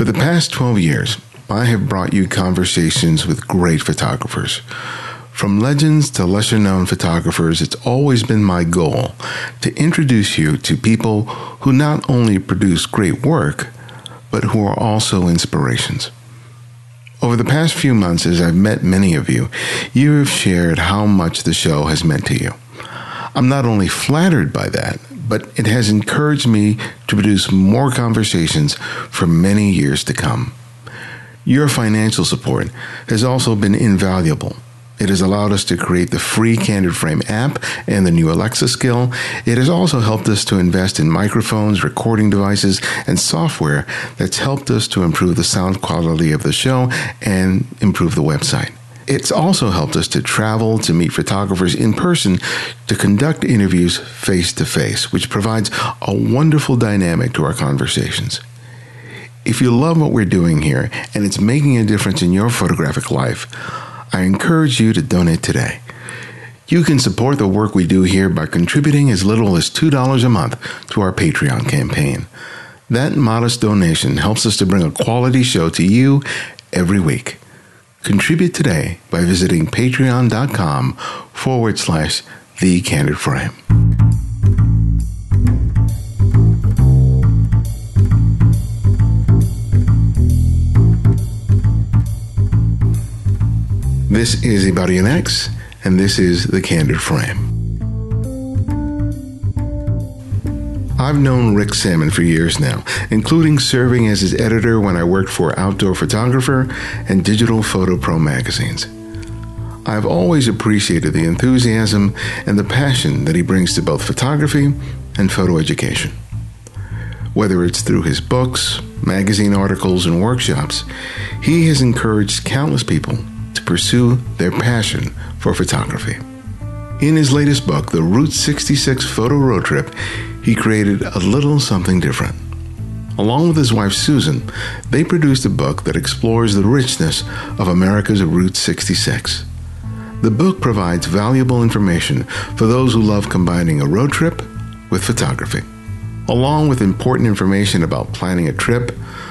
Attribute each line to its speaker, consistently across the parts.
Speaker 1: For the past 12 years, I have brought you conversations with great photographers. From legends to lesser known photographers, it's always been my goal to introduce you to people who not only produce great work, but who are also inspirations. Over the past few months, as I've met many of you, you have shared how much the show has meant to you. I'm not only flattered by that, but it has encouraged me to produce more conversations for many years to come. Your financial support has also been invaluable. It has allowed us to create the free Candid Frame app and the new Alexa skill. It has also helped us to invest in microphones, recording devices, and software that's helped us to improve the sound quality of the show and improve the website. It's also helped us to travel, to meet photographers in person, to conduct interviews face to face, which provides a wonderful dynamic to our conversations. If you love what we're doing here and it's making a difference in your photographic life, I encourage you to donate today. You can support the work we do here by contributing as little as $2 a month to our Patreon campaign. That modest donation helps us to bring a quality show to you every week. Contribute today by visiting patreon.com forward slash the candid frame. This is Ibarionex, X, and this is The Candid Frame. I've known Rick Sammon for years now, including serving as his editor when I worked for Outdoor Photographer and Digital Photo Pro magazines. I've always appreciated the enthusiasm and the passion that he brings to both photography and photo education. Whether it's through his books, magazine articles, and workshops, he has encouraged countless people to pursue their passion for photography. In his latest book, The Route 66 Photo Road Trip, he created a little something different. Along with his wife Susan, they produced a book that explores the richness of America's Route 66. The book provides valuable information for those who love combining a road trip with photography. Along with important information about planning a trip,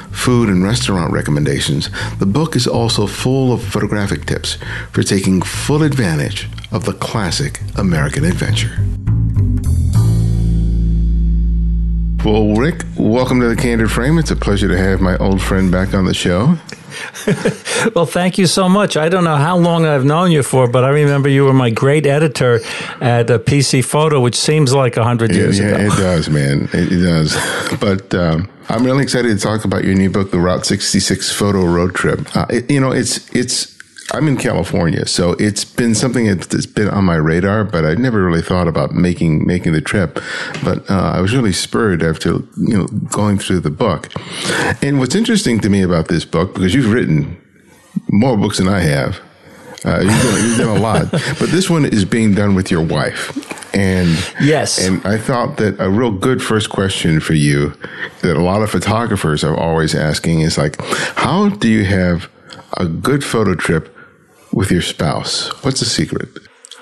Speaker 1: food, and restaurant recommendations, the book is also full of photographic tips for taking full advantage of the classic American adventure. Well, Rick, welcome to the Candid Frame. It's a pleasure to have my old friend back on the show.
Speaker 2: well, thank you so much. I don't know how long I've known you for, but I remember you were my great editor at a PC Photo, which seems like a hundred years
Speaker 1: yeah,
Speaker 2: ago.
Speaker 1: It does, man. It, it does. But um, I'm really excited to talk about your new book, The Route 66 Photo Road Trip. Uh, it, you know, it's it's I'm in California, so it's been something that's been on my radar, but I never really thought about making making the trip. But uh, I was really spurred after you know going through the book. And what's interesting to me about this book, because you've written more books than I have, uh, you've, done, you've done a lot, but this one is being done with your wife. And
Speaker 2: yes,
Speaker 1: and I thought that a real good first question for you that a lot of photographers are always asking is like, how do you have a good photo trip with your spouse? What's the secret?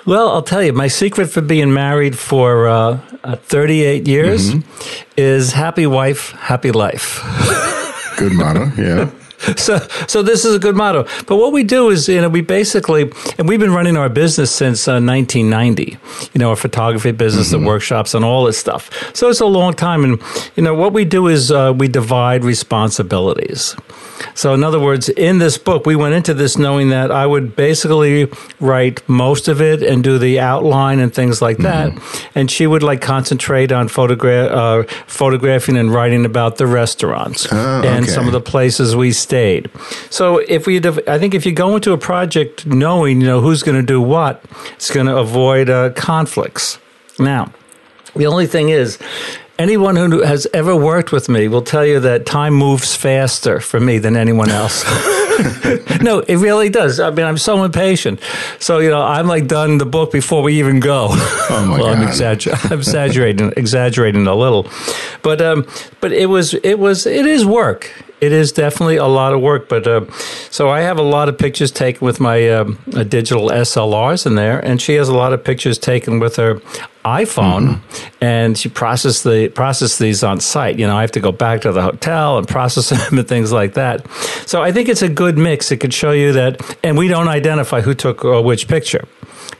Speaker 2: Well, I'll tell you, my secret for being married for uh, uh, 38 years mm-hmm. is happy wife, happy life.
Speaker 1: Good motto, yeah.
Speaker 2: so so this is a good motto. But what we do is, you know, we basically, and we've been running our business since uh, 1990. You know, our photography business, mm-hmm. the workshops, and all this stuff. So it's a long time. And you know, what we do is uh, we divide responsibilities. So, in other words, in this book, we went into this knowing that I would basically write most of it and do the outline and things like that, mm-hmm. and she would like concentrate on photograph, uh, photographing and writing about the restaurants
Speaker 1: oh,
Speaker 2: and some of the places we stayed. So, if we, I think, if you go into a project knowing you know who's going to do what, it's going to avoid uh, conflicts. Now, the only thing is, anyone who has ever worked with me will tell you that time moves faster for me than anyone else. no, it really does. I mean, I'm so impatient. So, you know, I'm like done the book before we even go.
Speaker 1: Oh my
Speaker 2: well,
Speaker 1: God.
Speaker 2: I'm, exagger- I'm exaggerating, exaggerating a little, but um, but it was it was it is work. It is definitely a lot of work. But uh, so I have a lot of pictures taken with my uh, digital SLRs in there, and she has a lot of pictures taken with her iPhone, mm-hmm. and she process the process these on site. You know, I have to go back to the hotel and process them and things like that. So I think it's a good mix. It could show you that, and we don't identify who took uh, which picture.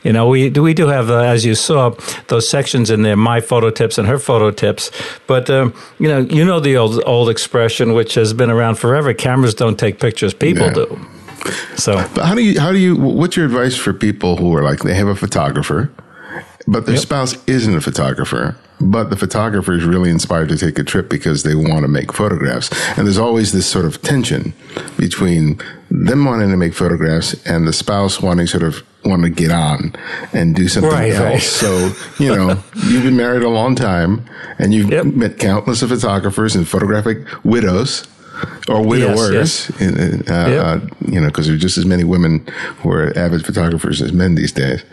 Speaker 2: You know, we do we do have, uh, as you saw, those sections in there, my photo tips and her photo tips. But um, you know, you know the old old expression, which has been around forever: cameras don't take pictures, people yeah. do. So,
Speaker 1: but how do you how do you? What's your advice for people who are like they have a photographer, but their yep. spouse isn't a photographer? but the photographer is really inspired to take a trip because they want to make photographs. And there's always this sort of tension between them wanting to make photographs and the spouse wanting sort of want to get on and do something right, else. Right. So, you know, you've been married a long time and you've yep. met countless of photographers and photographic widows or widowers, yes, yes. Uh, yep. uh, you know, because there's just as many women who are avid photographers as men these days.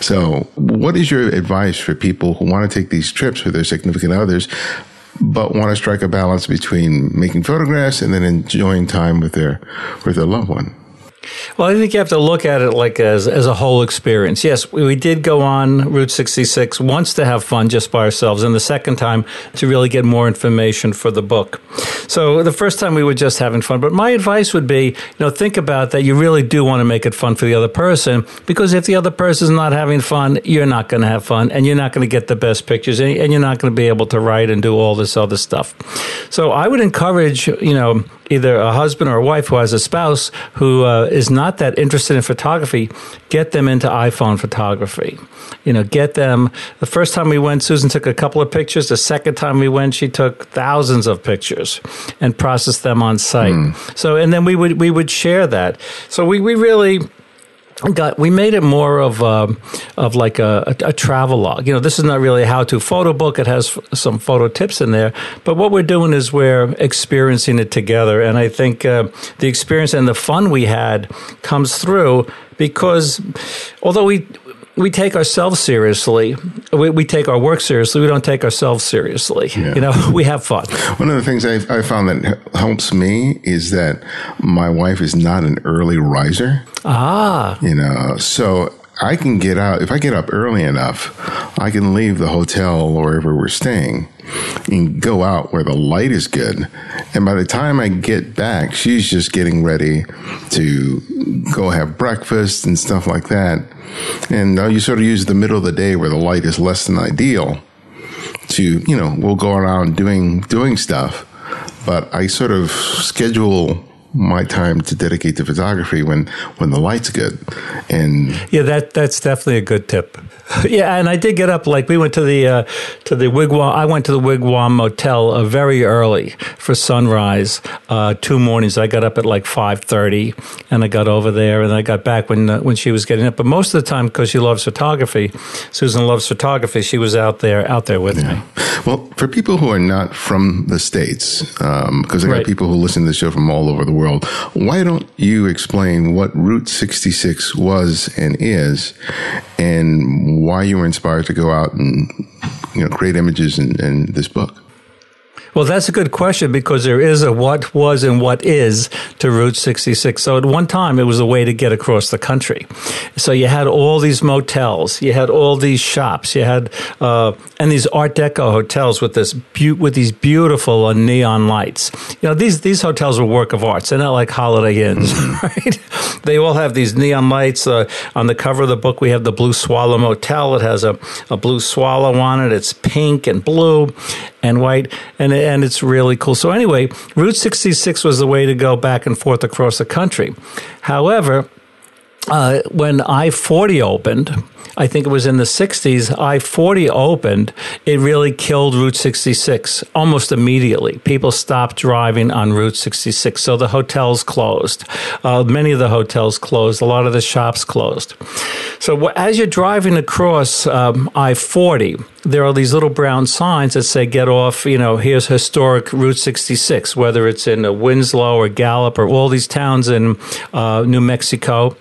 Speaker 1: So, what is your advice for people who want to take these trips with their significant others, but want to strike a balance between making photographs and then enjoying time with their with their loved one?
Speaker 2: Well, I think you have to look at it like as, as a whole experience. Yes, we, we did go on Route 66 once to have fun just by ourselves, and the second time to really get more information for the book. So the first time we were just having fun. But my advice would be, you know, think about that. You really do want to make it fun for the other person because if the other person is not having fun, you're not going to have fun, and you're not going to get the best pictures, and, and you're not going to be able to write and do all this other stuff. So I would encourage, you know, either a husband or a wife who has a spouse who uh, is not that interested in photography, get them into iPhone photography. You know, get them. The first time we went, Susan took a couple of pictures. The second time we went, she took thousands of pictures and processed them on site. Mm. So, and then we would we would share that. So we we really got we made it more of a, of like a, a, a, travel log. You know, this is not really a how to photo book. It has f- some photo tips in there, but what we're doing is we're experiencing it together. And I think uh, the experience and the fun we had comes through because although we we take ourselves seriously. We, we, take our work seriously. We don't take ourselves seriously. Yeah. You know, we have fun.
Speaker 1: One of the things I, I found that helps me is that my wife is not an early riser.
Speaker 2: Ah.
Speaker 1: You know, so I can get out, if I get up early enough, I can leave the hotel or wherever we're staying and go out where the light is good. And by the time I get back, she's just getting ready to go have breakfast and stuff like that. And you sort of use the middle of the day where the light is less than ideal to, you know, we'll go around doing, doing stuff. But I sort of schedule my time to dedicate to photography when when the light's good and
Speaker 2: yeah that that's definitely a good tip. Yeah and i did get up like we went to the uh, to the wigwam i went to the wigwam motel uh, very early for sunrise uh, two mornings. I got up at like 5.30 and i got over there and i got back when uh, when she was getting up. But most of the time because she loves photography susan loves photography she was out there out there with yeah. me.
Speaker 1: Well for people who are not from the states because um, i got right. people who listen to the show from all over the world world. Why don't you explain what Route 66 was and is, and why you were inspired to go out and you know create images in, in this book?
Speaker 2: Well, that's a good question because there is a what was and what is to Route 66. So at one time, it was a way to get across the country. So you had all these motels, you had all these shops, you had uh, and these Art Deco hotels with this be- with these beautiful uh, neon lights. You know, these these hotels were work of art. They're not like Holiday Inns, mm-hmm. right? They all have these neon lights. Uh, on the cover of the book, we have the Blue Swallow Motel. It has a, a blue swallow on it. It's pink and blue and white, and and it's really cool. So anyway, Route 66 was the way to go back and forth across the country. However, uh, when I 40 opened, I think it was in the 60s, I 40 opened, it really killed Route 66 almost immediately. People stopped driving on Route 66. So the hotels closed. Uh, many of the hotels closed. A lot of the shops closed. So as you're driving across um, I 40, there are these little brown signs that say get off, you know, here's historic Route 66, whether it's in Winslow or Gallup or all these towns in uh, New Mexico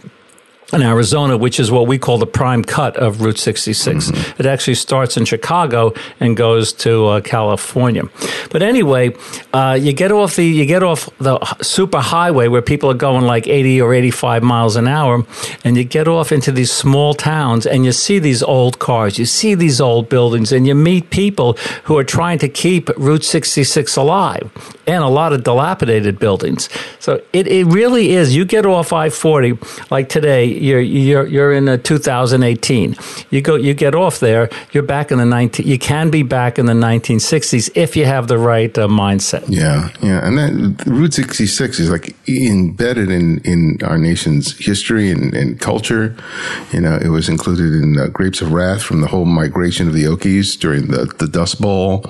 Speaker 2: in Arizona, which is what we call the prime cut of Route 66. Mm-hmm. It actually starts in Chicago and goes to uh, California. But anyway, uh, you get off the you get off the super highway where people are going like 80 or 85 miles an hour, and you get off into these small towns, and you see these old cars, you see these old buildings, and you meet people who are trying to keep Route 66 alive, and a lot of dilapidated buildings. So it, it really is. You get off I 40 like today you're you're you're in 2018. You go you get off there. You're back in the 19. You can be back in the 1960s if you have the right uh, mindset.
Speaker 1: Yeah, yeah, and that Route 66 is like embedded in in our nation's history and, and culture. You know, it was included in uh, Grapes of Wrath from the whole migration of the Okies during the the Dust Bowl.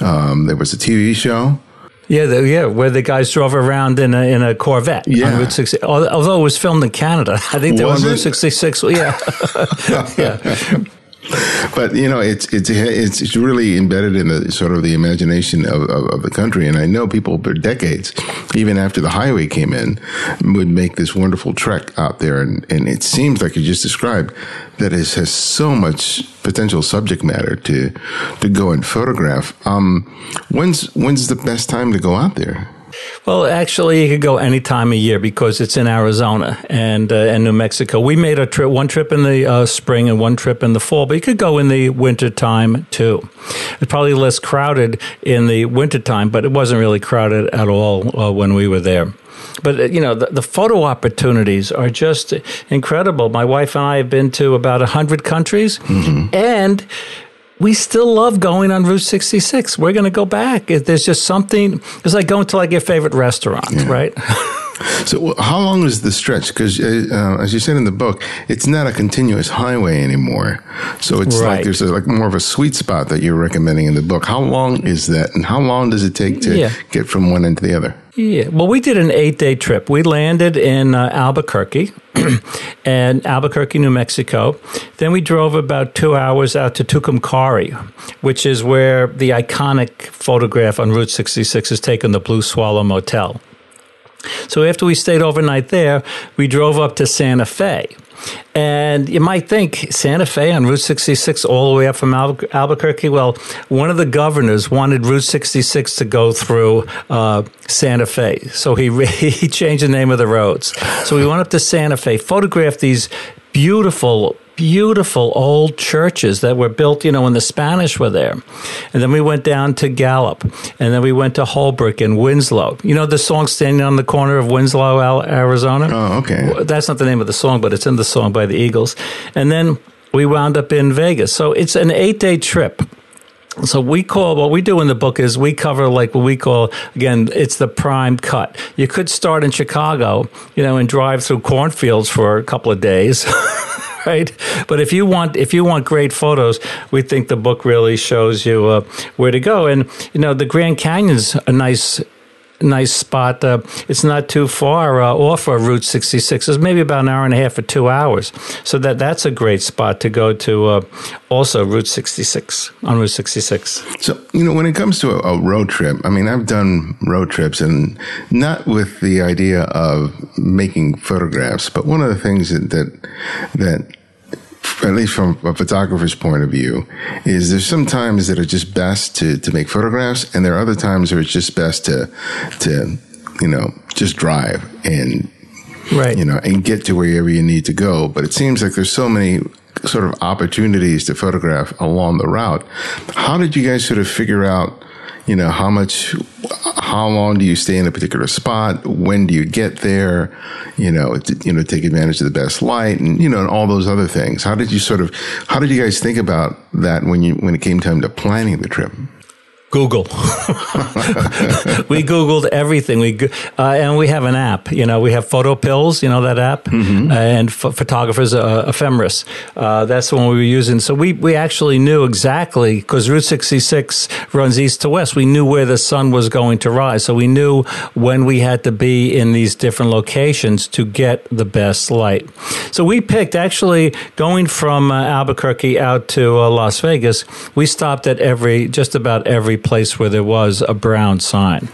Speaker 1: Um, there was a TV show.
Speaker 2: Yeah, the, yeah, where the guys drove around in a in a Corvette yeah. on Route 60. Although it was filmed in Canada, I think they was were on Route 66. Yeah, yeah.
Speaker 1: but you know, it's it's it's really embedded in the sort of the imagination of, of, of, the country. And I know people for decades, even after the highway came in, would make this wonderful trek out there. And, and it seems like you just described that it has so much potential subject matter to to go and photograph. Um, when's when's the best time to go out there?
Speaker 2: Well, actually, you could go any time of year because it's in Arizona and uh, and New Mexico. We made a trip, one trip in the uh, spring and one trip in the fall, but you could go in the winter time too. It's probably less crowded in the winter time, but it wasn't really crowded at all uh, when we were there. But uh, you know, the, the, photo opportunities are just incredible. My wife and I have been to about hundred countries, mm-hmm. and we still love going on Route 66. We're going to go back. There's just something, it's like going to like your favorite restaurant, yeah. right?
Speaker 1: so, how long is the stretch? Because, uh, uh, as you said in the book, it's not a continuous highway anymore. So it's right. like there's a, like more of a sweet spot that you're recommending in the book. How long is that, and how long does it take to yeah. get from one end to the other?
Speaker 2: Yeah, well, we did an eight day trip. We landed in uh, Albuquerque and Albuquerque, New Mexico. Then we drove about two hours out to Tucumcari, which is where the iconic photograph on Route 66 is taken, the Blue Swallow Motel. So after we stayed overnight there, we drove up to Santa Fe. And you might think Santa Fe on Route 66 all the way up from Albu- Albuquerque. Well, one of the governors wanted Route 66 to go through uh, Santa Fe. So he, he changed the name of the roads. So we went up to Santa Fe, photographed these beautiful beautiful old churches that were built, you know, when the Spanish were there. And then we went down to Gallup, and then we went to Holbrook and Winslow. You know the song "Standing on the Corner of Winslow, Arizona."
Speaker 1: Oh, okay.
Speaker 2: That's not the name of the song, but it's in the song by the Eagles. And then we wound up in Vegas. So it's an eight-day trip. So we call what we do in the book is we cover like what we call again it's the prime cut. You could start in Chicago, you know, and drive through cornfields for a couple of days. right? But if you want if you want great photos, we think the book really shows you uh, where to go. And you know, the Grand Canyon's a nice nice spot. Uh, it's not too far uh, off of Route 66. It's maybe about an hour and a half or two hours. So that that's a great spot to go to. Uh, also, Route 66 on Route 66.
Speaker 1: So you know, when it comes to a, a, road trip, I mean, I've done road trips, and not with the idea of making photographs, but one of the things that that, that at least from a photographer's point of view, is there's some times that are just best to, to make photographs, and there are other times where it's just best to to you know just drive and
Speaker 2: right
Speaker 1: you know and get to wherever you need to go. But it seems like there's so many sort of opportunities to photograph along the route. How did you guys sort of figure out? You know, how much, how long do you stay in a particular spot? When do you get there? You know, to, you know, take advantage of the best light and, you know, and all those other things. How did you sort of, how did you guys think about that when you, when it came time to planning the trip?
Speaker 2: Google. we Googled everything. We uh, and we have an app. You know, we have Photo Pills. You know that app, mm-hmm. uh, and ph- photographers uh, Ephemeris. Uh, that's the one we were using. So we we actually knew exactly because Route 66 runs east to west. We knew where the sun was going to rise. So we knew when we had to be in these different locations to get the best light. So we picked actually going from uh, Albuquerque out to uh, Las Vegas. We stopped at every just about every place where there was a brown sign,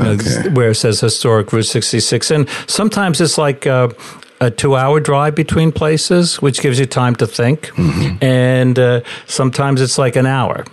Speaker 2: okay. uh, where it says historic Route 66. And sometimes it's like, uh, a two hour drive between places, which gives you time to think. And uh, sometimes it's like an hour.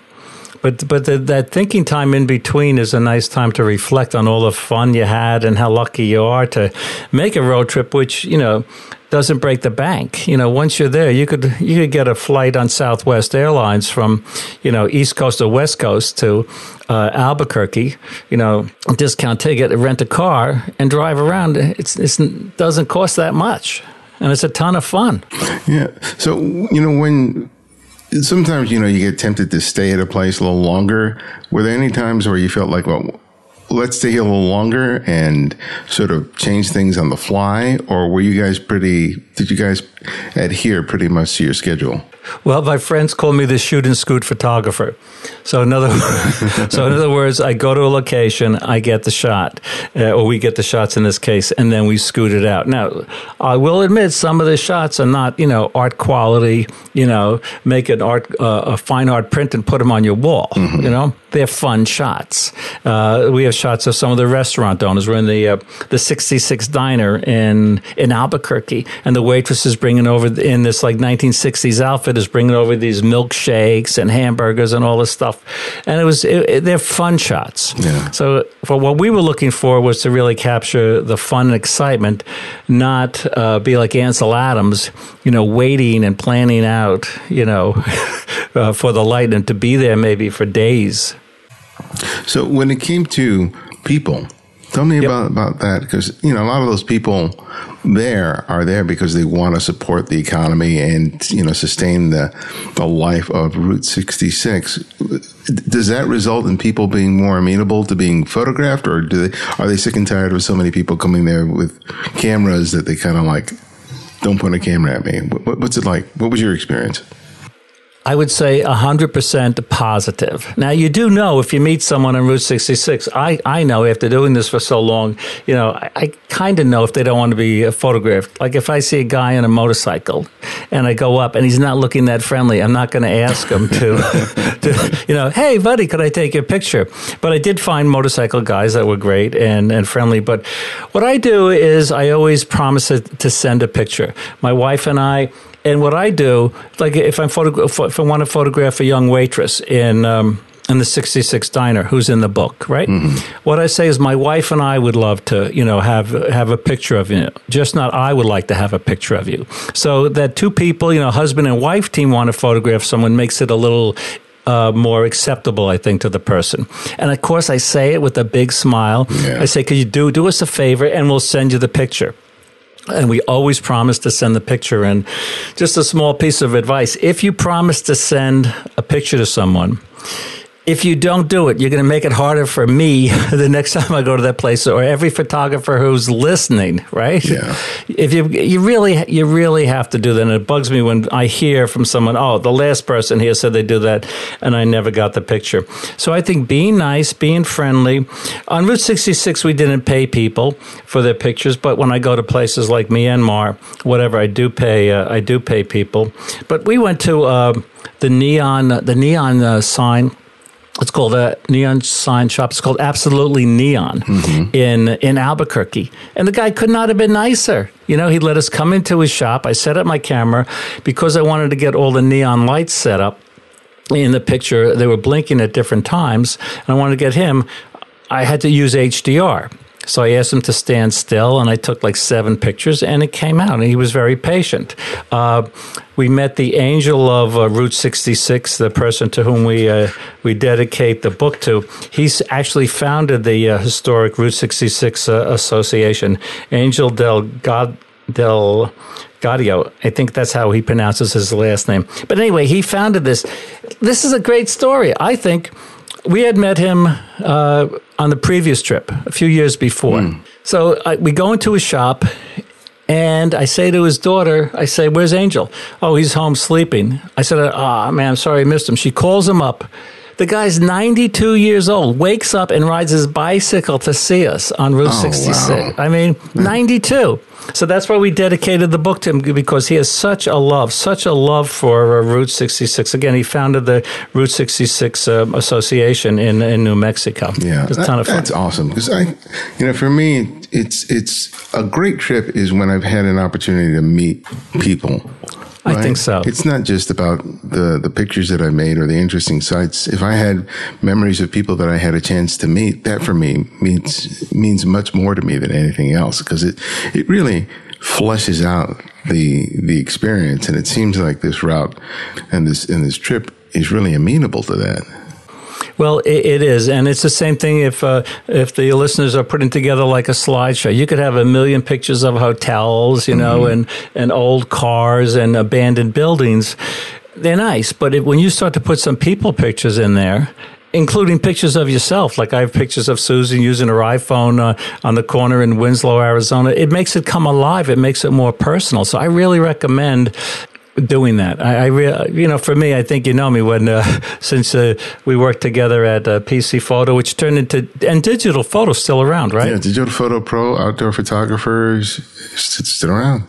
Speaker 2: But but the, that thinking time in between is a nice time to reflect on all the fun you had and how lucky you are to make a road trip, which you know doesn't break the bank. You know, once you're there, you could you could get a flight on Southwest Airlines from you know East Coast or West Coast to uh, Albuquerque. You know, discount ticket, rent a car, and drive around. It's it doesn't cost that much, and it's a ton of fun.
Speaker 1: Yeah. So you know when sometimes you know you get tempted to stay at a place a little longer. Were there any times where you felt like, well, let's stay here a little longer and sort of change things on the fly, or were you guys pretty? Did you guys adhere pretty much to your schedule?
Speaker 2: Well, my friends call me the shoot and scoot photographer. So in other, so in other words, I go to a location, I get the shot, uh, or we get the shots in this case, and then we scoot it out. Now, I will admit some of the shots are not, you know, art quality. You know, make an art, uh, a fine art print and put them on your wall. Mm-hmm. You know, they're fun shots. Uh, we have shots of some of the restaurant owners. We're in the uh, the 66 diner in in Albuquerque, and the waitress is bringing over in this like 1960s outfit is bringing over these milkshakes and hamburgers and all this stuff, and it was it, it, they're fun shots.
Speaker 1: Yeah.
Speaker 2: So for what we were looking for was to really capture the fun and excitement, not uh, be like Ansel Adams, you know, waiting and planning out, you know, uh, for the light and to be there maybe for days.
Speaker 1: So when it came to people, tell me yep. about about that because you know a lot of those people there are there because they want to support the economy and you know sustain the the life of Route 66. Does that result in people being more amenable to being photographed, or do they are they sick and tired of so many people coming there with cameras that they kind of like don't point a camera at me? What, What's it like? What was your experience?
Speaker 2: I would say 100% positive. Now, you do know if you meet someone on Route 66, I, I know after doing this for so long, you know, I, I kind of know if they don't want to be uh, photographed. Like if I see a guy on a motorcycle and I go up and he's not looking that friendly, I'm not going to ask him to, to, you know, hey, buddy, could I take your picture? But I did find motorcycle guys that were great and, and friendly. But what I do is I always promise to send a picture. My wife and I, and what I do, like if I'm if I want to photograph a young waitress in um, in the 66 diner who's in the book, right? Mm-hmm. What I say is my wife and I would love to, you know, have have a picture of you. Just not I would like to have a picture of you. So that two people, you know, husband and wife team want to photograph someone makes it a little uh, more acceptable, I think, to the person. And of course, I say it with a big smile. Yeah. I say, "Could you do do us a favor, and we'll send you the picture." And we always promise to send the picture. And just a small piece of advice if you promise to send a picture to someone, if you don't do it, you're going to make it harder for me the next time I go to that place, or every photographer who's listening. Right?
Speaker 1: Yeah.
Speaker 2: If you you really you really have to do that, and it bugs me when I hear from someone, "Oh, the last person here said they do that, and I never got the picture." So I think being nice, being friendly. On Route 66, we didn't pay people for their pictures, but when I go to places like Myanmar, whatever, I do pay. Uh, I do pay people. But we went to uh, the neon the neon uh, sign it's called a neon sign shop. It's called Absolutely Neon mm-hmm. in in Albuquerque, and the guy could not have been nicer. You know, he let us come into his shop. I set up my camera because I wanted to get all the neon lights set up in the picture. They were blinking at different times, and I wanted to get him. I had to use HDR. So I asked him to stand still, and I took like seven pictures, and it came out, and he was very patient. Uh, we met the angel of uh, Route 66, the person to whom we uh, we dedicate the book to. He's actually founded the uh, historic Route 66 uh, Association, Angel del God del Gaudio. I think that's how he pronounces his last name. But anyway, he founded this. This is a great story. I think we had met him uh, on the previous trip a few years before. Mm. So I, we go into his shop, and I say to his daughter, I say, Where's Angel? Oh, he's home sleeping. I said, Oh, man, I'm sorry I missed him. She calls him up. The guy's 92 years old, wakes up and rides his bicycle to see us on Route
Speaker 1: Oh,
Speaker 2: 66.
Speaker 1: wow.
Speaker 2: I mean, 92. So that's why we dedicated the book to him because he has such a love, such a love for uh, Route 66. Again, he founded the Route 66 um, Association in, in New Mexico.
Speaker 1: Yeah,
Speaker 2: it was a ton of fun.
Speaker 1: That's awesome because I, you know, for me, it's it's a great trip is when I've had an opportunity to meet people.
Speaker 2: I think so.
Speaker 1: It's not just about the the pictures that I made or the interesting sights. If I had memories of people that I had a chance to meet, that for me means means much more to me than anything else because it it really fleshes out the the experience, and it seems like this route and this and this trip is really amenable to that.
Speaker 2: Well, it, it is, and it's the same thing. If uh, if the listeners are putting together like a slideshow, you could have a million pictures of hotels, you know, and and old cars and abandoned buildings. They're nice, but if, when you start to put some people pictures in there. Including pictures of yourself, like I have pictures of Susan using her iPhone uh, on the corner in Winslow, Arizona. It makes it come alive. It makes it more personal. So I really recommend doing that. I, I re- you know, for me, I think you know me when uh, since uh, we worked together at uh, PC Photo, which turned into and digital photo still around, right?
Speaker 1: Yeah, Digital Photo Pro, outdoor photographers, it's still around.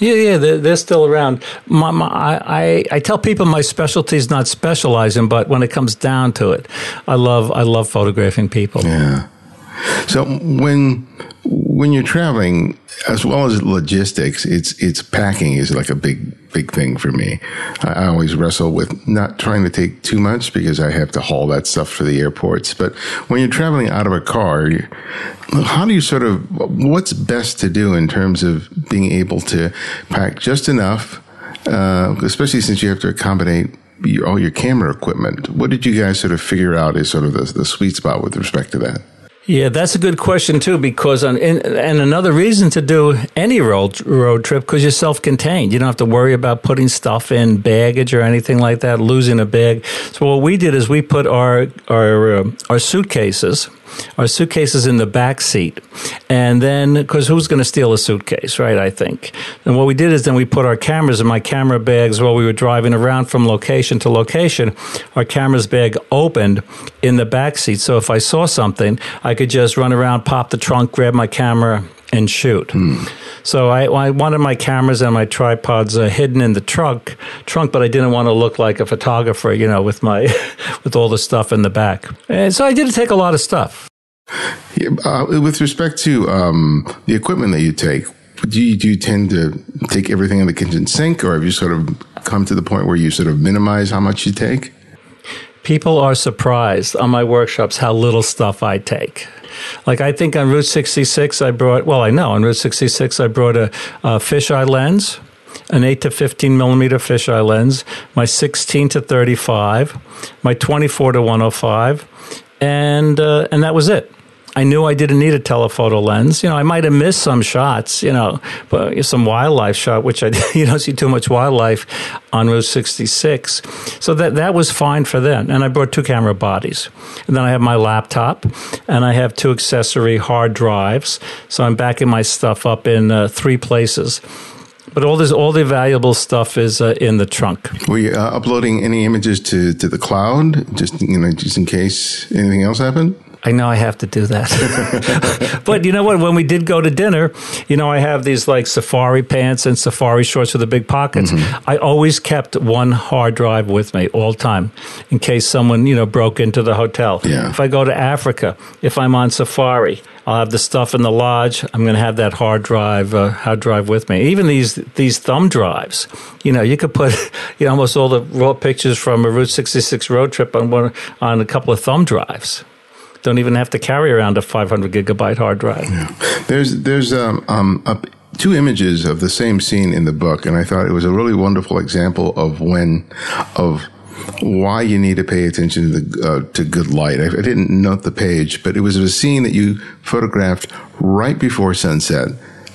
Speaker 2: Yeah, yeah, they're, they're still around. My, my, I, I tell people my specialty is not specializing, but when it comes down to it, I love I love photographing people.
Speaker 1: Yeah. So when when you're traveling, as well as logistics, it's it's packing is like a big big thing for me. I, always wrestle with not trying to take too much because I have to haul that stuff for the airports. But when you're traveling out of a car, how do you sort of what's best to do in terms of being able to pack just enough, uh, especially since you have to accommodate your, all your camera equipment. What did you guys sort of figure out is sort of the, the sweet spot with respect to that?
Speaker 2: Yeah, that's a good question too, because on, and, and another reason to do any road road trip because you're self-contained. You don't have to worry about putting stuff in baggage or anything like that, losing a bag. So what we did is we put our our uh, our suitcases. Our suitcases in the back seat, and then because who's going to steal a suitcase, right? I think. And what we did is then we put our cameras in my camera bags while we were driving around from location to location. Our cameras bag opened in the back seat, so if I saw something, I could just run around, pop the trunk, grab my camera, and shoot. So I, I wanted my cameras and my tripods uh, hidden in the trunk, trunk, but I didn't want to look like a photographer, you know, with my with all the stuff in the back. And so I did take a lot of stuff.
Speaker 1: Yeah, uh, with respect to um, the equipment that you take, do you, do you tend to take everything in the kitchen sink, or have you sort of come to the point where you sort of minimize how much you take?
Speaker 2: People are surprised on my workshops how little stuff I take. Like I think on Route 66, I brought. Well, I know on Route 66, I brought a, a fisheye lens, an 8 to 15 millimeter fisheye lens, my 16 to 35, my 24 to 105, and uh, and that was it. I knew I didn't need a telephoto lens. You know, I might have missed some shots, you know, but some wildlife shot, which I you don't see too much wildlife on Route 66. So that that was fine for them. And I brought two camera bodies. And then I have my laptop and I have two accessory hard drives. So I'm backing my stuff up in uh, three places. But all this, all the valuable stuff is uh, in the trunk.
Speaker 1: Were you uh, uploading any images to, to the cloud, just you know, just in case anything else happened?
Speaker 2: I know I have to do that. but you know what? When we did go to dinner, you know, I have these like safari pants and safari shorts with the big pockets. I always kept one hard drive with me all time in case someone, you know, broke into the hotel.
Speaker 1: Yeah.
Speaker 2: If I go to Africa, if I'm on safari, I'll have the stuff in the lodge. I'm going to have that hard drive, uh, hard drive with me. Even these these thumb drives, you know, you could put, you know, almost all the raw pictures from a Route 66 road trip on one on a couple of thumb drives don't even have to carry around a 500 gigabyte hard drive.
Speaker 1: There's there's um, um, two images of the same scene in the book, and I thought it was a really wonderful example of when of why you need to pay attention to the uh, to good light. I, I didn't note the page, but it was a scene that you photographed right before sunset,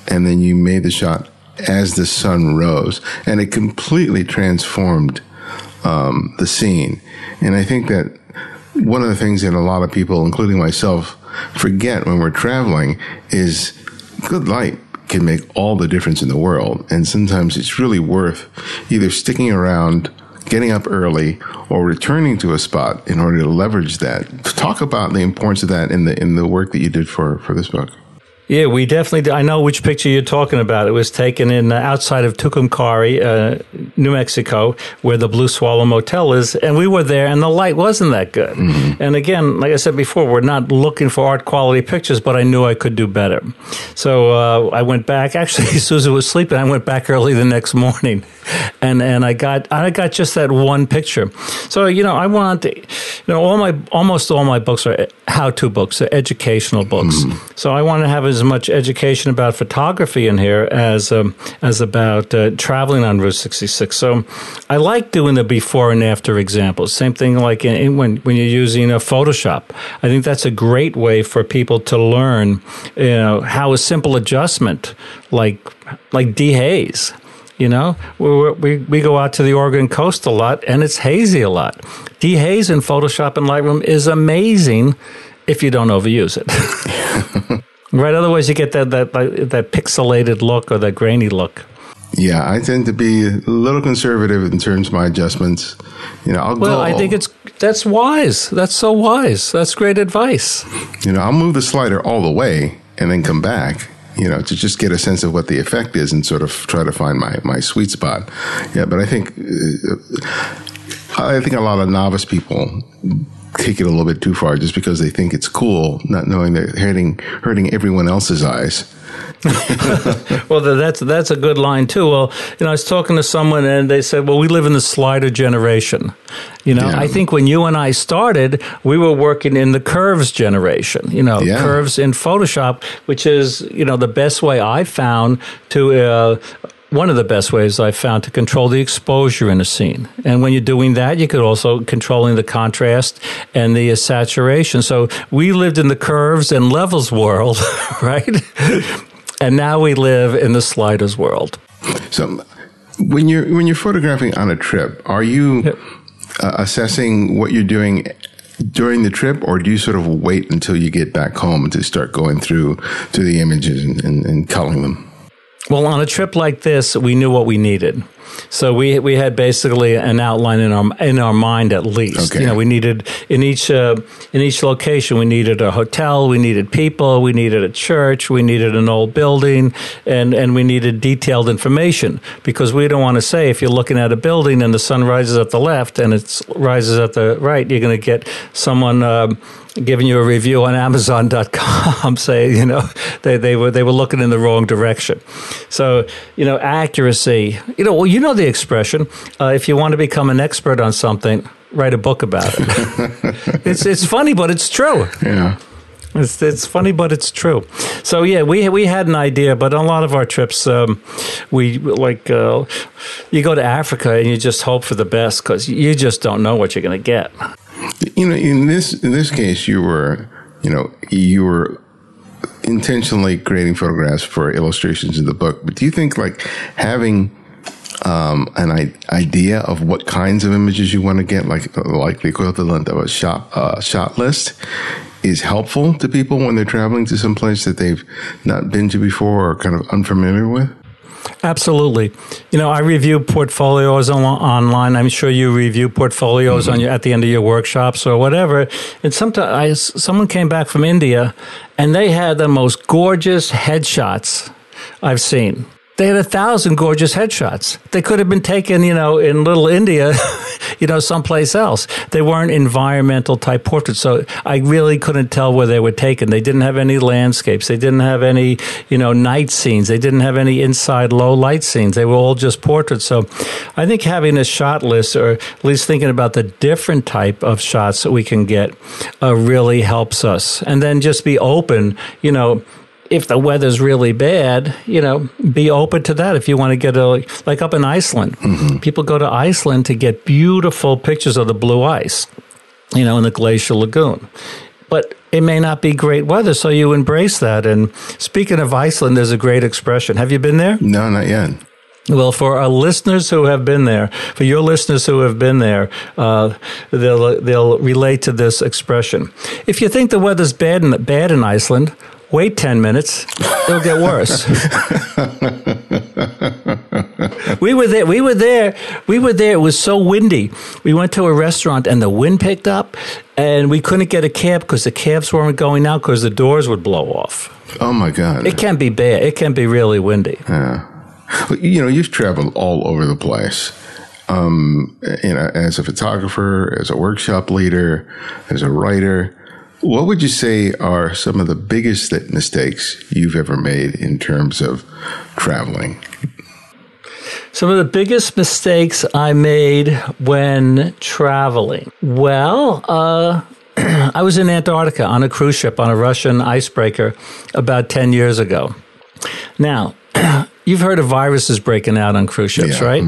Speaker 1: and then you made the shot as the sun rose, and it completely transformed um, the scene. And I think that one of the things that a lot of people, including myself, forget when we're traveling is good light can make all the difference in the world. And sometimes it's really worth either sticking around getting up early or returning to a spot in order to leverage that. Talk about the importance of that in the in the work that you did for for this book.
Speaker 2: Yeah, we definitely. Do. I know which picture you're talking about. It was taken in uh, outside of Tucumcari, uh, New Mexico, where the Blue Swallow Motel is, and we were there, and the light wasn't that good. Mm-hmm. And again, like I said before, we're not looking for art quality pictures, but I knew I could do better. So uh, I went back. Actually, Susan was sleeping. I went back early the next morning, and and I got I got just that one picture. So you know, I want you know, all my almost all my books are how-to books, they're educational books. Mm-hmm. So I want to have as much education about photography in here as um, as about uh, traveling on Route 66. So I like doing the before and after examples. Same thing like in, in, when when you're using a Photoshop. I think that's a great way for people to learn, you know, how a simple adjustment like like dehaze you know, we, we, we go out to the Oregon coast a lot and it's hazy a lot. Dehaze in Photoshop and Lightroom is amazing if you don't overuse it. Right. Otherwise, you get that that that pixelated look or that grainy look.
Speaker 1: Yeah, I tend to be a little conservative in terms of my adjustments. You know, I'll
Speaker 2: well,
Speaker 1: go.
Speaker 2: I think it's that's wise. That's so wise. That's great advice.
Speaker 1: You know, I'll move the slider all the way and then come back. You know, to just get a sense of what the effect is and sort of try to find my my sweet spot. Yeah, but I think uh, I think a lot of novice people take it a little bit too far just because they think it's cool, not knowing they're hurting hurting everyone else's eyes.
Speaker 2: well, that's that's a good line too. Well, you know, I was talking to someone and they said, "Well, we live in the slider generation." You know, yeah. I think when you and I started, we were working in the curves generation. You know, yeah. curves in Photoshop, which is you know the best way I found to uh, one of the best ways I've found to control the exposure in a scene. And when you're doing that, you could also controlling the contrast and the saturation. So we lived in the curves and levels world, right? and now we live in the sliders world.
Speaker 1: So when you're when you're photographing on a trip, are you yep. uh, assessing what you're doing during the trip, or do you sort of wait until you get back home to start going through to the images and, and, and culling them?
Speaker 2: Well, on a trip like this, we knew what we needed. So we we had basically an outline in our in our mind at least. Okay. You know, we needed in each uh, in each location we needed a hotel, we needed people, we needed a church, we needed an old building, and and we needed detailed information because we don't want to say if you're looking at a building and the sun rises at the left and it rises at the right, you're going to get someone. Uh, giving you a review on Amazon.com saying, you know, they, they were they were looking in the wrong direction. So, you know, accuracy. You know, well, you know the expression. Uh, if you want to become an expert on something, write a book about it. it's it's funny, but it's true.
Speaker 1: Yeah.
Speaker 2: It's, it's funny, but it's true. So yeah, we we had an idea, but on a lot of our trips, um, we like uh, you go to Africa and you just hope for the best because you just don't know what you're going to get.
Speaker 1: You know, in this in this case, you were you know you were intentionally creating photographs for illustrations in the book. But do you think like having um, an idea of what kinds of images you want to get, like like the equivalent of a shot uh, shot list, is helpful to people when they're traveling to some place that they've not been to before or kind of unfamiliar with.
Speaker 2: Absolutely. You know, I review portfolios on, online. I'm sure you review portfolios mm-hmm. on your, at the end of your workshops or whatever. And sometimes someone came back from India and they had the most gorgeous headshots I've seen. They had a thousand gorgeous headshots. They could have been taken, you know, in little India, you know, someplace else. They weren't environmental type portraits. So I really couldn't tell where they were taken. They didn't have any landscapes. They didn't have any, you know, night scenes. They didn't have any inside low light scenes. They were all just portraits. So I think having a shot list or at least thinking about the different type of shots that we can get uh, really helps us. And then just be open, you know, if the weather's really bad, you know, be open to that. If you want to get a, like up in Iceland, mm-hmm. people go to Iceland to get beautiful pictures of the blue ice, you know, in the glacial lagoon. But it may not be great weather, so you embrace that. And speaking of Iceland, there's a great expression. Have you been there?
Speaker 1: No, not yet.
Speaker 2: Well, for our listeners who have been there, for your listeners who have been there, uh, they'll they'll relate to this expression. If you think the weather's bad in, bad in Iceland, wait 10 minutes, it'll get worse. we were there. We were there. We were there. It was so windy. We went to a restaurant and the wind picked up, and we couldn't get a cab because the cabs weren't going out because the doors would blow off.
Speaker 1: Oh my God!
Speaker 2: It can be bad. It can be really windy.
Speaker 1: Yeah. You know, you've traveled all over the place. Um, you know, as a photographer, as a workshop leader, as a writer. What would you say are some of the biggest mistakes you've ever made in terms of traveling?
Speaker 2: Some of the biggest mistakes I made when traveling. Well, uh, I was in Antarctica on a cruise ship on a Russian icebreaker about 10 years ago. Now, you've heard of viruses breaking out on cruise ships,
Speaker 1: Yeah,
Speaker 2: right?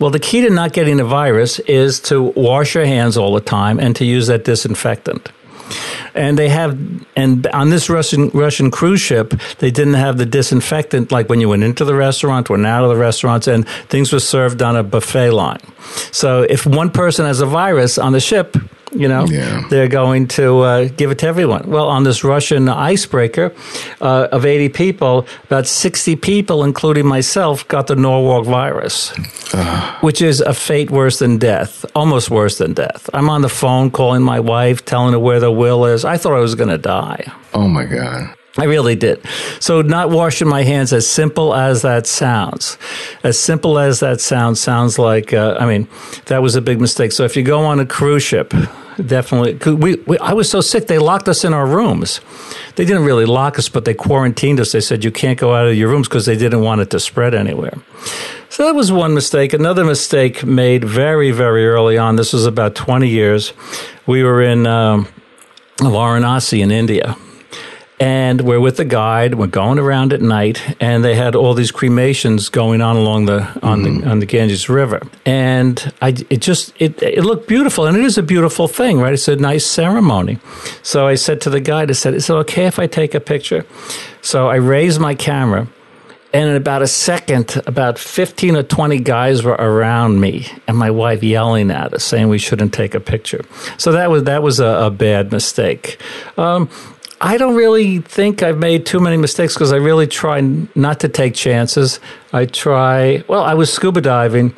Speaker 2: Well, the key to not getting a virus is to wash your hands all the time and to use that disinfectant. And they have, and on this Russian Russian cruise ship, they didn't have the disinfectant like when you went into the restaurant, went out of the restaurants, and things were served on a buffet line. So if one person has a virus on the ship, you know,
Speaker 1: Yeah.
Speaker 2: they're going to uh, give it to everyone. Well, on this Russian icebreaker uh, of 80 people, about 60 people, including myself, got the Norwalk virus, which is a fate worse than death, almost worse than death. I'm on the phone calling my wife, telling her where the will is. I thought I was going to die.
Speaker 1: Oh my God.
Speaker 2: I really did. So, not washing my hands, as simple as that sounds, as simple as that sounds, sounds like, uh, I mean, that was a big mistake. So, if you go on a cruise ship, definitely. we, we, I was so sick, they locked us in our rooms. They didn't really lock us, but they quarantined us. They said, you can't go out of your rooms because they didn't want it to spread anywhere. So, that was one mistake. Another mistake made very, very early on, this was about 20 years. We were in um, Varanasi in India and we're with the guide. We're going around at night, and they had all these cremations going on along the on the mm-hmm. on the Ganges River, and I it just it it looked beautiful, and it is a beautiful thing, right? It's a nice ceremony. So I said to the guide, I said, "Is it okay if I take a picture?" So I raised my camera. And in about a second, about 15 or 20 guys were around me and my wife yelling at us, saying we shouldn't take a picture. So that was, that was a, a bad mistake. Um, I don't really think I've made too many mistakes because I really try not to take chances. I try, well, I was scuba diving.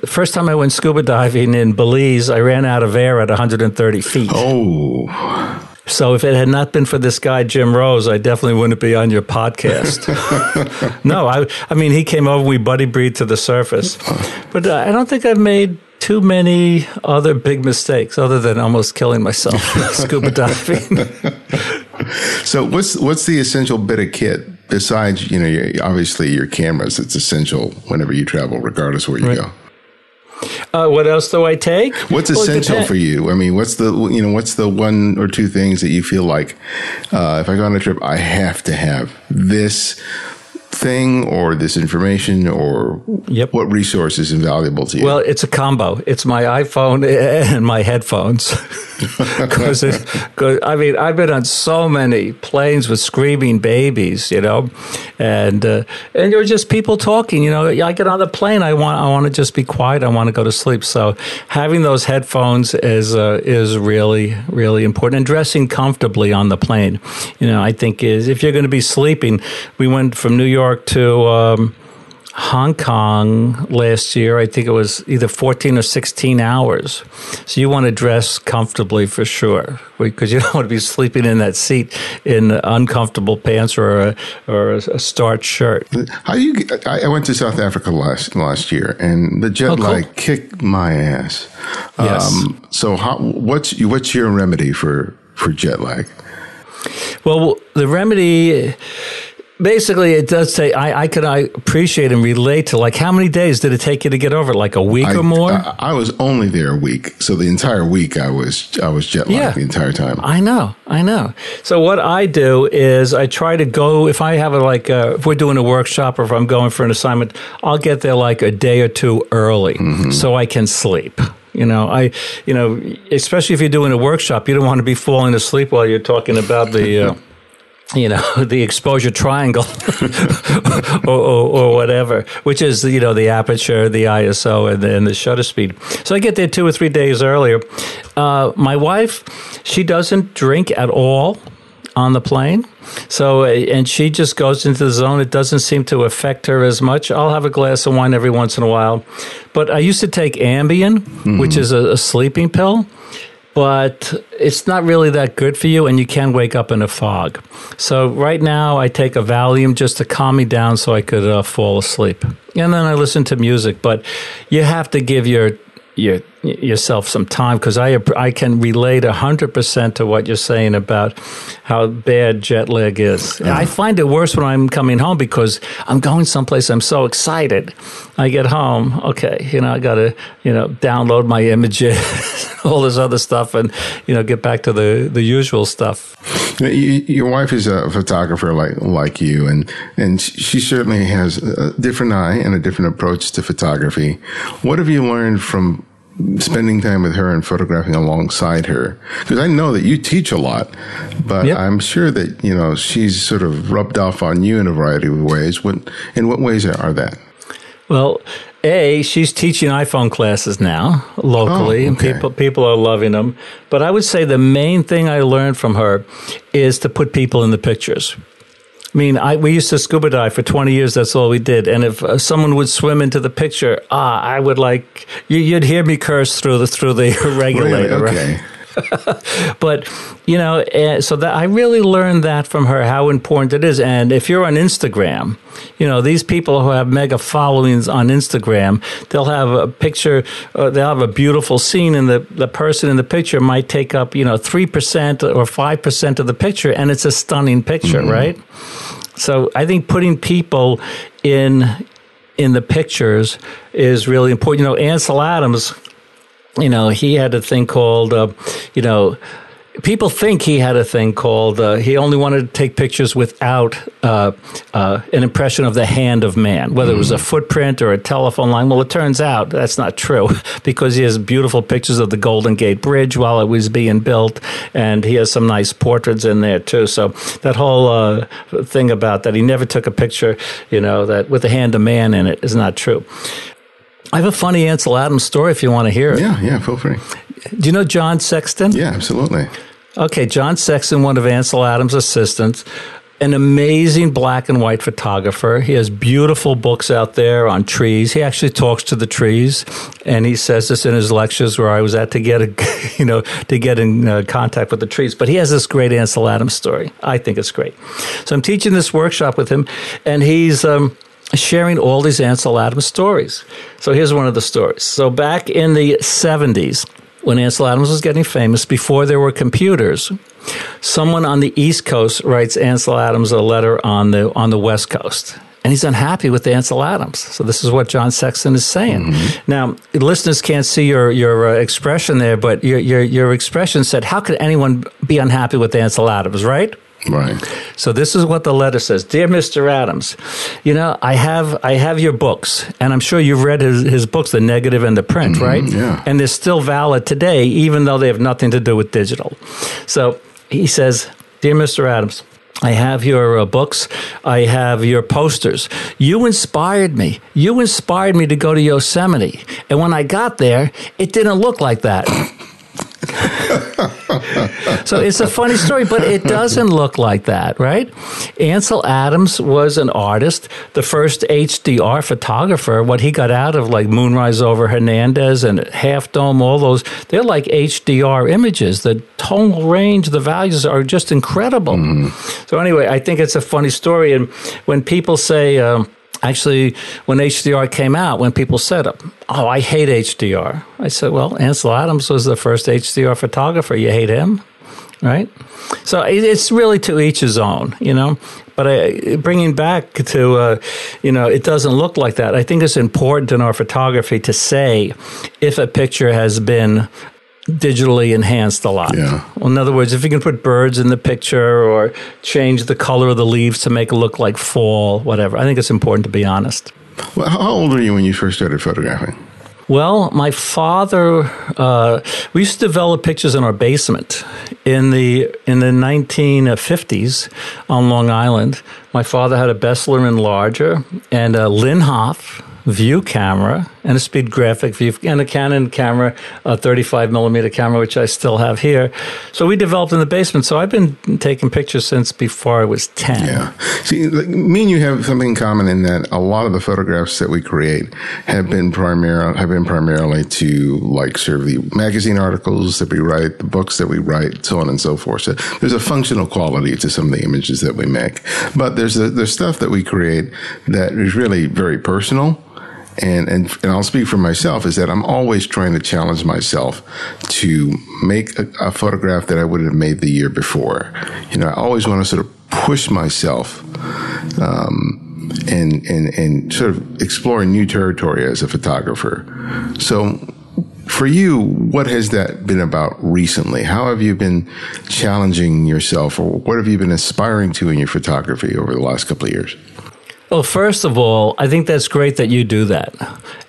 Speaker 2: The first time I went scuba diving in Belize, I ran out of air at 130 feet.
Speaker 1: Oh,
Speaker 2: So if it had not been for this guy Jim Rose, I definitely wouldn't be on your podcast. no, I I mean he came over, we buddy breathed to the surface, but uh, I don't think I've made too many other big mistakes other than almost killing myself scuba diving.
Speaker 1: so what's what's the essential bit of kit besides you know your, obviously your cameras? It's essential whenever you travel, regardless where you
Speaker 2: Right.
Speaker 1: go.
Speaker 2: Uh, what else do I take?
Speaker 1: What's
Speaker 2: Well,
Speaker 1: essential for you? I mean, what's the you know what's the one or two things that you feel like uh, if I go on a trip, I have to have this thing or this information or
Speaker 2: Yep.
Speaker 1: what resource is invaluable to you?
Speaker 2: Well, it's a combo. It's my iPhone and my headphones. Because, I mean, I've been on so many planes with screaming babies, you know, and uh, and you're just people talking. You know, I get on the plane, I want I want to just be quiet. I want to go to sleep. So having those headphones is uh, is really really important. And dressing comfortably on the plane, you know, I think is if you're going to be sleeping. We went from New York to. Um, Hong Kong last year. I think it was either 14 or 16 hours. So you want to dress comfortably for sure because you don't want to be sleeping in that seat in uncomfortable pants or a, or a starched shirt.
Speaker 1: How you? get- I went to South Africa last last year, and the jet
Speaker 2: Oh, cool.
Speaker 1: lag kicked my ass. Um,
Speaker 2: Yes.
Speaker 1: so, how, what's what's your remedy for for jet lag?
Speaker 2: Well, the remedy. Basically, it does say I, I could I appreciate and relate to like how many days did it take you to get over it? Like a week
Speaker 1: I,
Speaker 2: or more?
Speaker 1: I, I was only there a week, so the entire week I was I was jet lagged
Speaker 2: Yeah.
Speaker 1: the entire time.
Speaker 2: I know, I know. So what I do is I try to go if I have a like uh if we're doing a workshop or if I'm going for an assignment, I'll get there like a day or two early so I can sleep. You know, I you know, especially if you're doing a workshop, you don't want to be falling asleep while you're talking about the uh, you know the exposure triangle or, or, or whatever which is you know the aperture the iso and the, and the shutter speed so i get there two or three days earlier uh, my wife she doesn't drink at all on the plane So, uh, and she just goes into the zone. It doesn't seem to affect her as much. I'll have a glass of wine every once in a while. But I used to take Ambien, mm-hmm. which is a, a sleeping pill but it's not really that good for you and you can wake up in a fog. So right now I take a Valium just to calm me down so I could uh, fall asleep. And then I listen to music, but you have to give your your yourself some time because I I can relate hundred percent to what you're saying about how bad jet lag is. I find it worse when I'm coming home because I'm going someplace. I'm so excited. I get home, okay, you know, I got to you know download my images, all this other stuff, and you know get back to the the usual stuff.
Speaker 1: Your wife is a photographer like like you, and and she certainly has a different eye and a different approach to photography. What have you learned from spending time with her and photographing alongside her because I know that you teach a lot, but yep. I'm sure that you know she's sort of rubbed off on you in a variety of ways. What in what ways are that?
Speaker 2: Well, a she's teaching iPhone classes now locally, oh, okay. and people people are loving them. But I would say the main thing I learned from her is to put people in the pictures. I mean, I, we used to scuba dive for 20 years. That's all we did. And if uh, someone would swim into the picture, ah, I would like, you, would hear me curse through the, through the regulator.
Speaker 1: Really? Okay.
Speaker 2: Right? but you know, eh, so that I really learned that from her how important it is. And if you're on Instagram, you know these people who have mega followings on Instagram, they'll have a picture, uh, they'll have a beautiful scene, and the the person in the picture might take up you know three percent or five percent of the picture, and it's a stunning picture, mm-hmm. right? So I think putting people in in the pictures is really important. You know, Ansel Adams you know, he had a thing called, uh, you know, people think he had a thing called uh, he only wanted to take pictures without uh, uh, an impression of the hand of man whether mm. it was a mm. footprint or a telephone line well it turns out that's not true because he has beautiful pictures of the golden gate bridge while it was being built and he has some nice portraits in there too so that whole uh, thing about that he never took a picture you know that with the hand of man in it is not true I have a funny Ansel Adams story if you want to hear it.
Speaker 1: Yeah, yeah, feel free.
Speaker 2: Do you know John Sexton?
Speaker 1: Yeah, absolutely.
Speaker 2: Okay, John Sexton, one of Ansel Adams' assistants, an amazing black and white photographer. He has beautiful books out there on trees. He actually talks to the trees, and he says this in his lectures where I was at to get a, you know, to get in uh, contact with the trees. But he has this great Ansel Adams story. I think it's great. So I'm teaching this workshop with him, and he's. Um, sharing all these Ansel Adams stories. So here's one of the stories. So back in the 70s, when Ansel Adams was getting famous, before there were computers, someone on the East Coast writes Ansel Adams a letter on the on the West Coast. And he's unhappy with Ansel Adams. So this is what John Sexton is saying. Mm-hmm. Now, listeners can't see your your uh, expression there, but your, your your expression said, "How could anyone be unhappy with Ansel Adams?" Right?
Speaker 1: Right.
Speaker 2: So this is what the letter says. Dear Mr. Adams, you know, I have I have your books and I'm sure you've read his, his books, the negative and the print, mm-hmm, right?
Speaker 1: Yeah.
Speaker 2: And they're still valid today, even though they have nothing to do with digital. So he says, Dear Mr. Adams, I have your uh, books. I have your posters. You inspired me. You inspired me to go to Yosemite. And when I got there, it didn't look like that. So it's a funny story, but it doesn't look like that, right? Ansel Adams was an artist, the first HDR photographer. What he got out of like Moonrise over Hernandez and Half Dome, all those, they're like HDR images. The tonal range, the values are just incredible. Mm. So anyway, I think it's a funny story. And when people say, um, actually, when HDR came out, when people said, "Oh, I hate HDR," I said, "Well, Ansel Adams was the first HDR photographer. You hate him, right?" So it's really to each his own, you know. But I, bringing back to, uh, you know, it doesn't look like that. I think it's important in our photography to say if a picture has been digitally enhanced a lot.
Speaker 1: Yeah.
Speaker 2: Well, in other words, if you can put birds in the picture or change the color of the leaves to make it look like fall, whatever, I think it's important to be honest.
Speaker 1: Well, how old were you when you first started photographing?
Speaker 2: Well, my father, uh, we used to develop pictures in our basement in the in the 1950s on Long Island. My father had a Beseler enlarger and a Linhof view camera, and a speed graphic view and a Canon camera, a 35 millimeter camera, which I still have here. So we developed in the basement. So I've been taking pictures since before I was 10.
Speaker 1: Yeah. See, like, me and you have something in common in that a lot of the photographs that we create have been primarily have been primarily to like serve the magazine articles that we write, the books that we write, so on and so forth. So there's a functional quality to some of the images that we make, but there's a, there's stuff that we create that is really very personal. And, and and I'll speak for myself is that I'm always trying to challenge myself to make a, a photograph that I would have made the year before. You know, I always want to sort of push myself um, and and and sort of explore new territory as a photographer. So for you, what has that been about recently? How have you been challenging yourself, or what have you been aspiring to in your photography over the last couple of years?
Speaker 2: Well, first of all, I think that's great that you do that.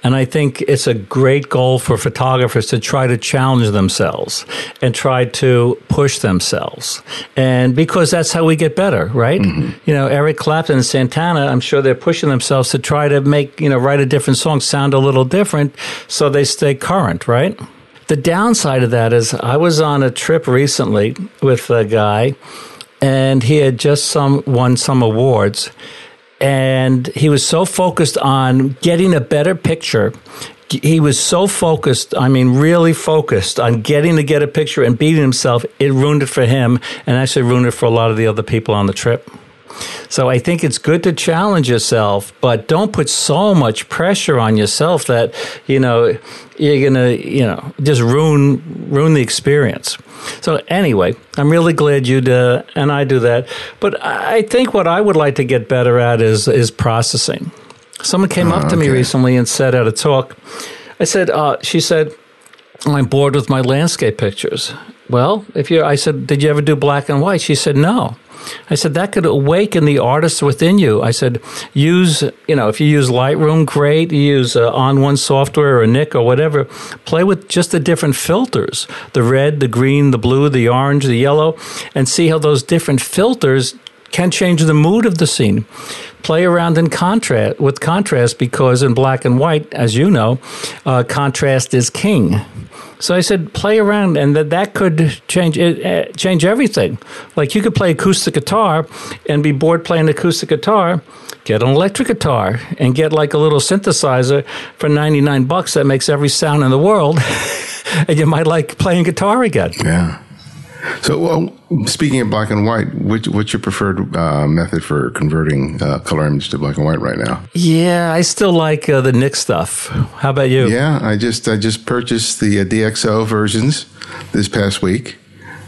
Speaker 2: And I think it's a great goal for photographers to try to challenge themselves and try to push themselves. And because that's how we get better, right? Mm-hmm. You know, Eric Clapton and Santana, I'm sure they're pushing themselves to try to make, you know, write a different song, sound a little different so they stay current, right? The downside of that is I was on a trip recently with a guy and he had just some won some awards and he was so focused on getting a better picture. He was so focused i mean really focused on getting to get a picture and beating himself it ruined it for him and actually ruined it for a lot of the other people on the trip so I think it's good to challenge yourself, but don't put so much pressure on yourself that, you know, you're going to, you know, just ruin ruin the experience. So anyway, I'm really glad you do, and I do that. But I think what I would like to get better at is is processing. Someone came up to me recently and said at a talk, I said, uh, she said, I'm bored with my landscape pictures. Well, if you, I said, did you ever do black and white? She said, no. I said, that could awaken the artist within you. I said, use, you know, if you use Lightroom, great. You use uh, ON1 software or Nik or whatever. Play with just the different filters the red, the green, the blue, the orange, the yellow, and see how those different filters can change the mood of the scene. Play around in contrast with contrast because in black and white, as you know, uh, contrast is king. So I said, play around, and that that could change it, uh, change everything. Like you could play acoustic guitar and be bored playing acoustic guitar. Get an electric guitar and get like a little synthesizer for ninety nine bucks that makes every sound in the world, and you might like playing guitar again.
Speaker 1: Yeah. So, well, speaking of black and white, which, what's your preferred uh, method for converting uh, color image to black and white right now?
Speaker 2: Yeah, I still like uh, the Nik stuff. How about you?
Speaker 1: Yeah, I just I just purchased the uh, DxO versions this past week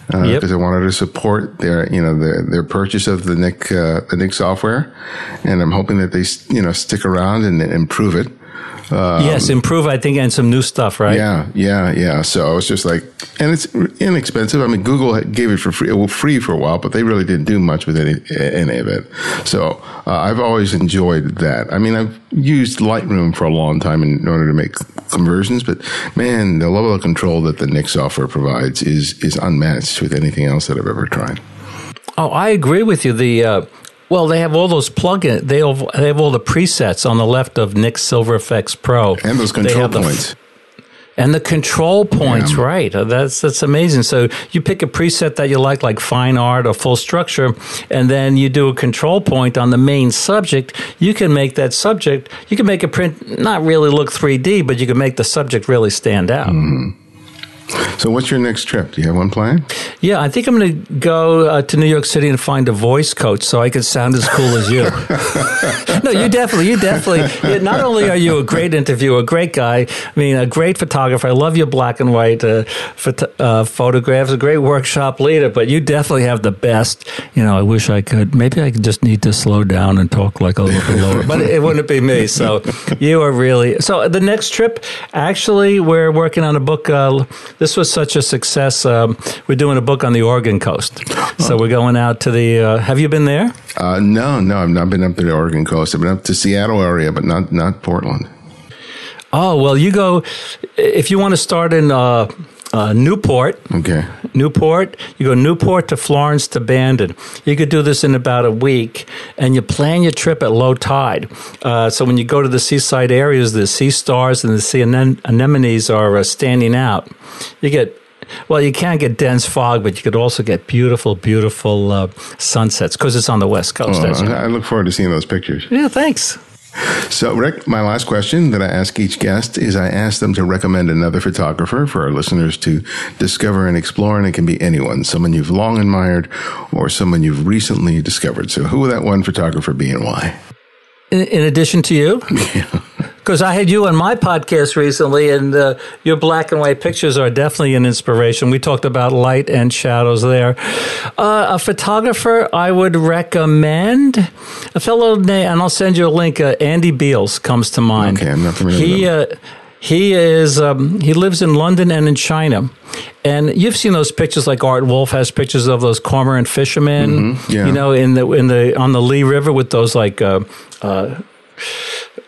Speaker 1: because uh, yep. I wanted to support their you know their their purchase of the Nik uh, the Nik software, and I'm hoping that they you know stick around and improve it.
Speaker 2: Um, yes, improve, I think, and some new stuff, right?
Speaker 1: Yeah, yeah, yeah. So I was just like, and it's inexpensive. I mean, Google gave it for free, well, free for a while, but they really didn't do much with any, any of it. So uh, I've always enjoyed that. I mean, I've used Lightroom for a long time in order to make conversions, but man, the level of control that the Nik software provides is is unmatched with anything else that I've ever tried.
Speaker 2: Oh, I agree with you. The uh, well, they have all those plugins. They have, they have all the presets on the left of Nik Silver Efex Pro,
Speaker 1: and those control points.
Speaker 2: and the control points, right? Uh, that's that's amazing. So you pick a preset that you like, like fine art or full structure, and then you do a control point on the main subject. You can make that subject. You can make a print not really look 3D, but you can make the subject really stand out.
Speaker 1: Mm-hmm. So, what's your next trip? Do you have one planned?
Speaker 2: Yeah, I think I'm going to go uh, to New York City and find a voice coach so I can sound as cool as you. no, you definitely, you definitely. Not only are you a great interviewer, a great guy, I mean, a great photographer. I love your black and white uh, phot- uh, photographs. A great workshop leader, but you definitely have the best. You know, I wish I could. Maybe I just need to slow down and talk like a little bit lower, but it wouldn't be me. So you are really. So the next trip, actually, we're working on a book. This was such a success. Um, we're doing a book on the Oregon coast, so we're going out to the. Uh, have you been there?
Speaker 1: Uh, no, no, I've not been up to the Oregon coast. I've been up to Seattle area, but not not Portland.
Speaker 2: Oh well, you go if you want to start in uh, uh, Newport.
Speaker 1: Okay.
Speaker 2: Newport. You go Newport to Florence to Bandon. You could do this in about a week, and you plan your trip at low tide. Uh, so when you go to the seaside areas, the sea stars and the sea anemones are uh, standing out. You get well, you can't get dense fog, but you could also get beautiful, beautiful uh, sunsets because it's on the west coast.
Speaker 1: Oh, I look forward to seeing those pictures.
Speaker 2: Yeah, thanks.
Speaker 1: So, Rick, my last question that I ask each guest is I ask them to recommend another photographer for our listeners to discover and explore, and it can be anyone, someone you've long admired or someone you've recently discovered. So, who would that one photographer be and why?
Speaker 2: In, in addition to you? Yeah because I had you on my podcast recently, and uh, your black and white pictures are definitely an inspiration. We talked about light and shadows there. Uh, a photographer I would recommend, a fellow name, and I'll send you a link. Uh, Andy Beals comes to mind.
Speaker 1: Okay, I'm not familiar.
Speaker 2: He uh, he is um, he lives in London and in China, and you've seen those pictures. Like Art Wolfe has pictures of those cormorant fishermen, mm-hmm, yeah. you know, in the in the on the Li River with those like. Uh, uh,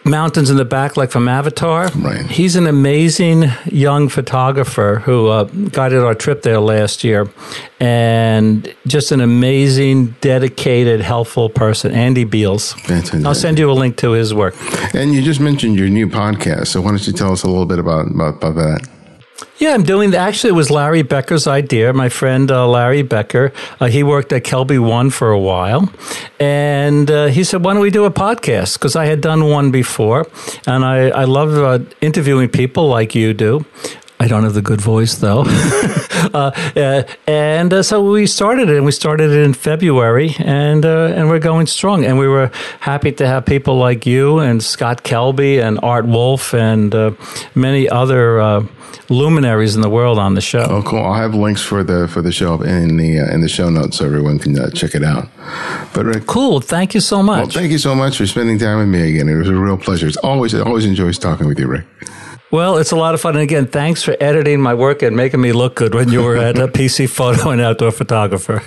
Speaker 2: mountains in the back, like from Avatar.
Speaker 1: Right.
Speaker 2: He's an amazing young photographer who uh, guided our trip there last year, and just an amazing, dedicated, helpful person. Andy Beals. Fantastic. I'll send you a link to his work.
Speaker 1: And you just mentioned your new podcast, so why don't you tell us a little bit about about, about that?
Speaker 2: Yeah, I'm doing. Actually, it was Larry Becker's idea. My friend uh, Larry Becker, uh, he worked at Kelby One for a while, and uh, he said, "Why don't we do a podcast?" Because I had done one before, and I I love uh, interviewing people like you do. I don't have the good voice though. uh, uh, and uh, so we started it, and we started it in February, and uh, and we're going strong. And we were happy to have people like you and Scott Kelby and Art Wolfe and uh, many other uh, luminaries in the world on the show.
Speaker 1: Oh, cool! I'll have links for the for the show in the in the show notes so everyone can check it out.
Speaker 2: But Rick, cool. Thank you so much.
Speaker 1: Well, thank you so much for spending time with me again. It was a real pleasure. It's always it always enjoys talking with you, Rick.
Speaker 2: Well, it's a lot of fun. And again, thanks for editing my work and making me look good when you were at a PC Photo and Outdoor Photographer.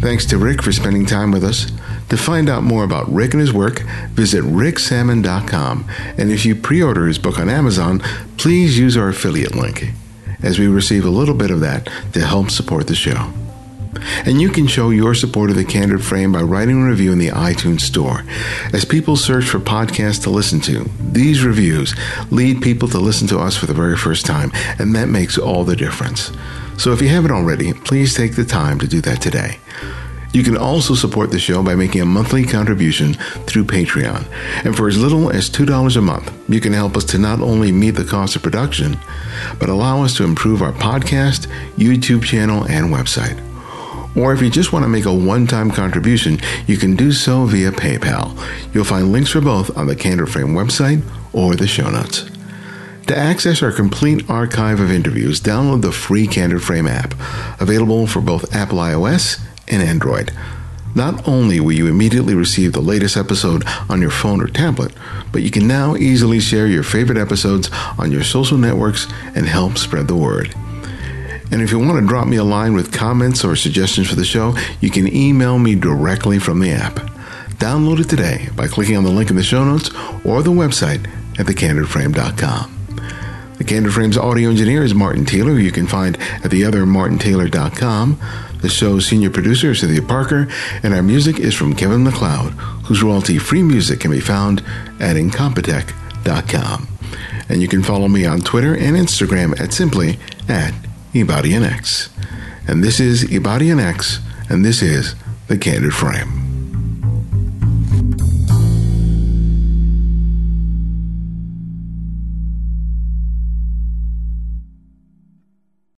Speaker 1: Thanks to Rick for spending time with us. To find out more about Rick and his work, visit ricksammon.com. And if you pre order his book on Amazon, please use our affiliate link, as we receive a little bit of that to help support the show. And you can show your support of the Candid Frame by writing a review in the iTunes Store. As people search for podcasts to listen to, these reviews lead people to listen to us for the very first time, and that makes all the difference. So if you haven't already, please take the time to do that today. You can also support the show by making a monthly contribution through Patreon. And for as little as $2 a month, you can help us to not only meet the cost of production, but allow us to improve our podcast, YouTube channel, and website. Or if you just want to make a one time contribution, you can do so via PayPal. You'll find links for both on the Candid Frame website or the show notes. To access our complete archive of interviews, download the free Candid Frame app, available for both Apple iOS and Android. Not only will you immediately receive the latest episode on your phone or tablet, but you can now easily share your favorite episodes on your social networks and help spread the word. And if you want to drop me a line with comments or suggestions for the show, you can email me directly from the app. Download it today by clicking on the link in the show notes or the website at thecandidframe.com. The Candid Frame's audio engineer is Martin Taylor, who you can find at theothermartintaylor.com. The show's senior producer is Cynthia Parker, and our music is from Kevin MacLeod, whose royalty-free music can be found at incompetech.com. And you can follow me on Twitter and Instagram at simply at Ibarionex. And this is Ibarionex, and this is The Candid Frame.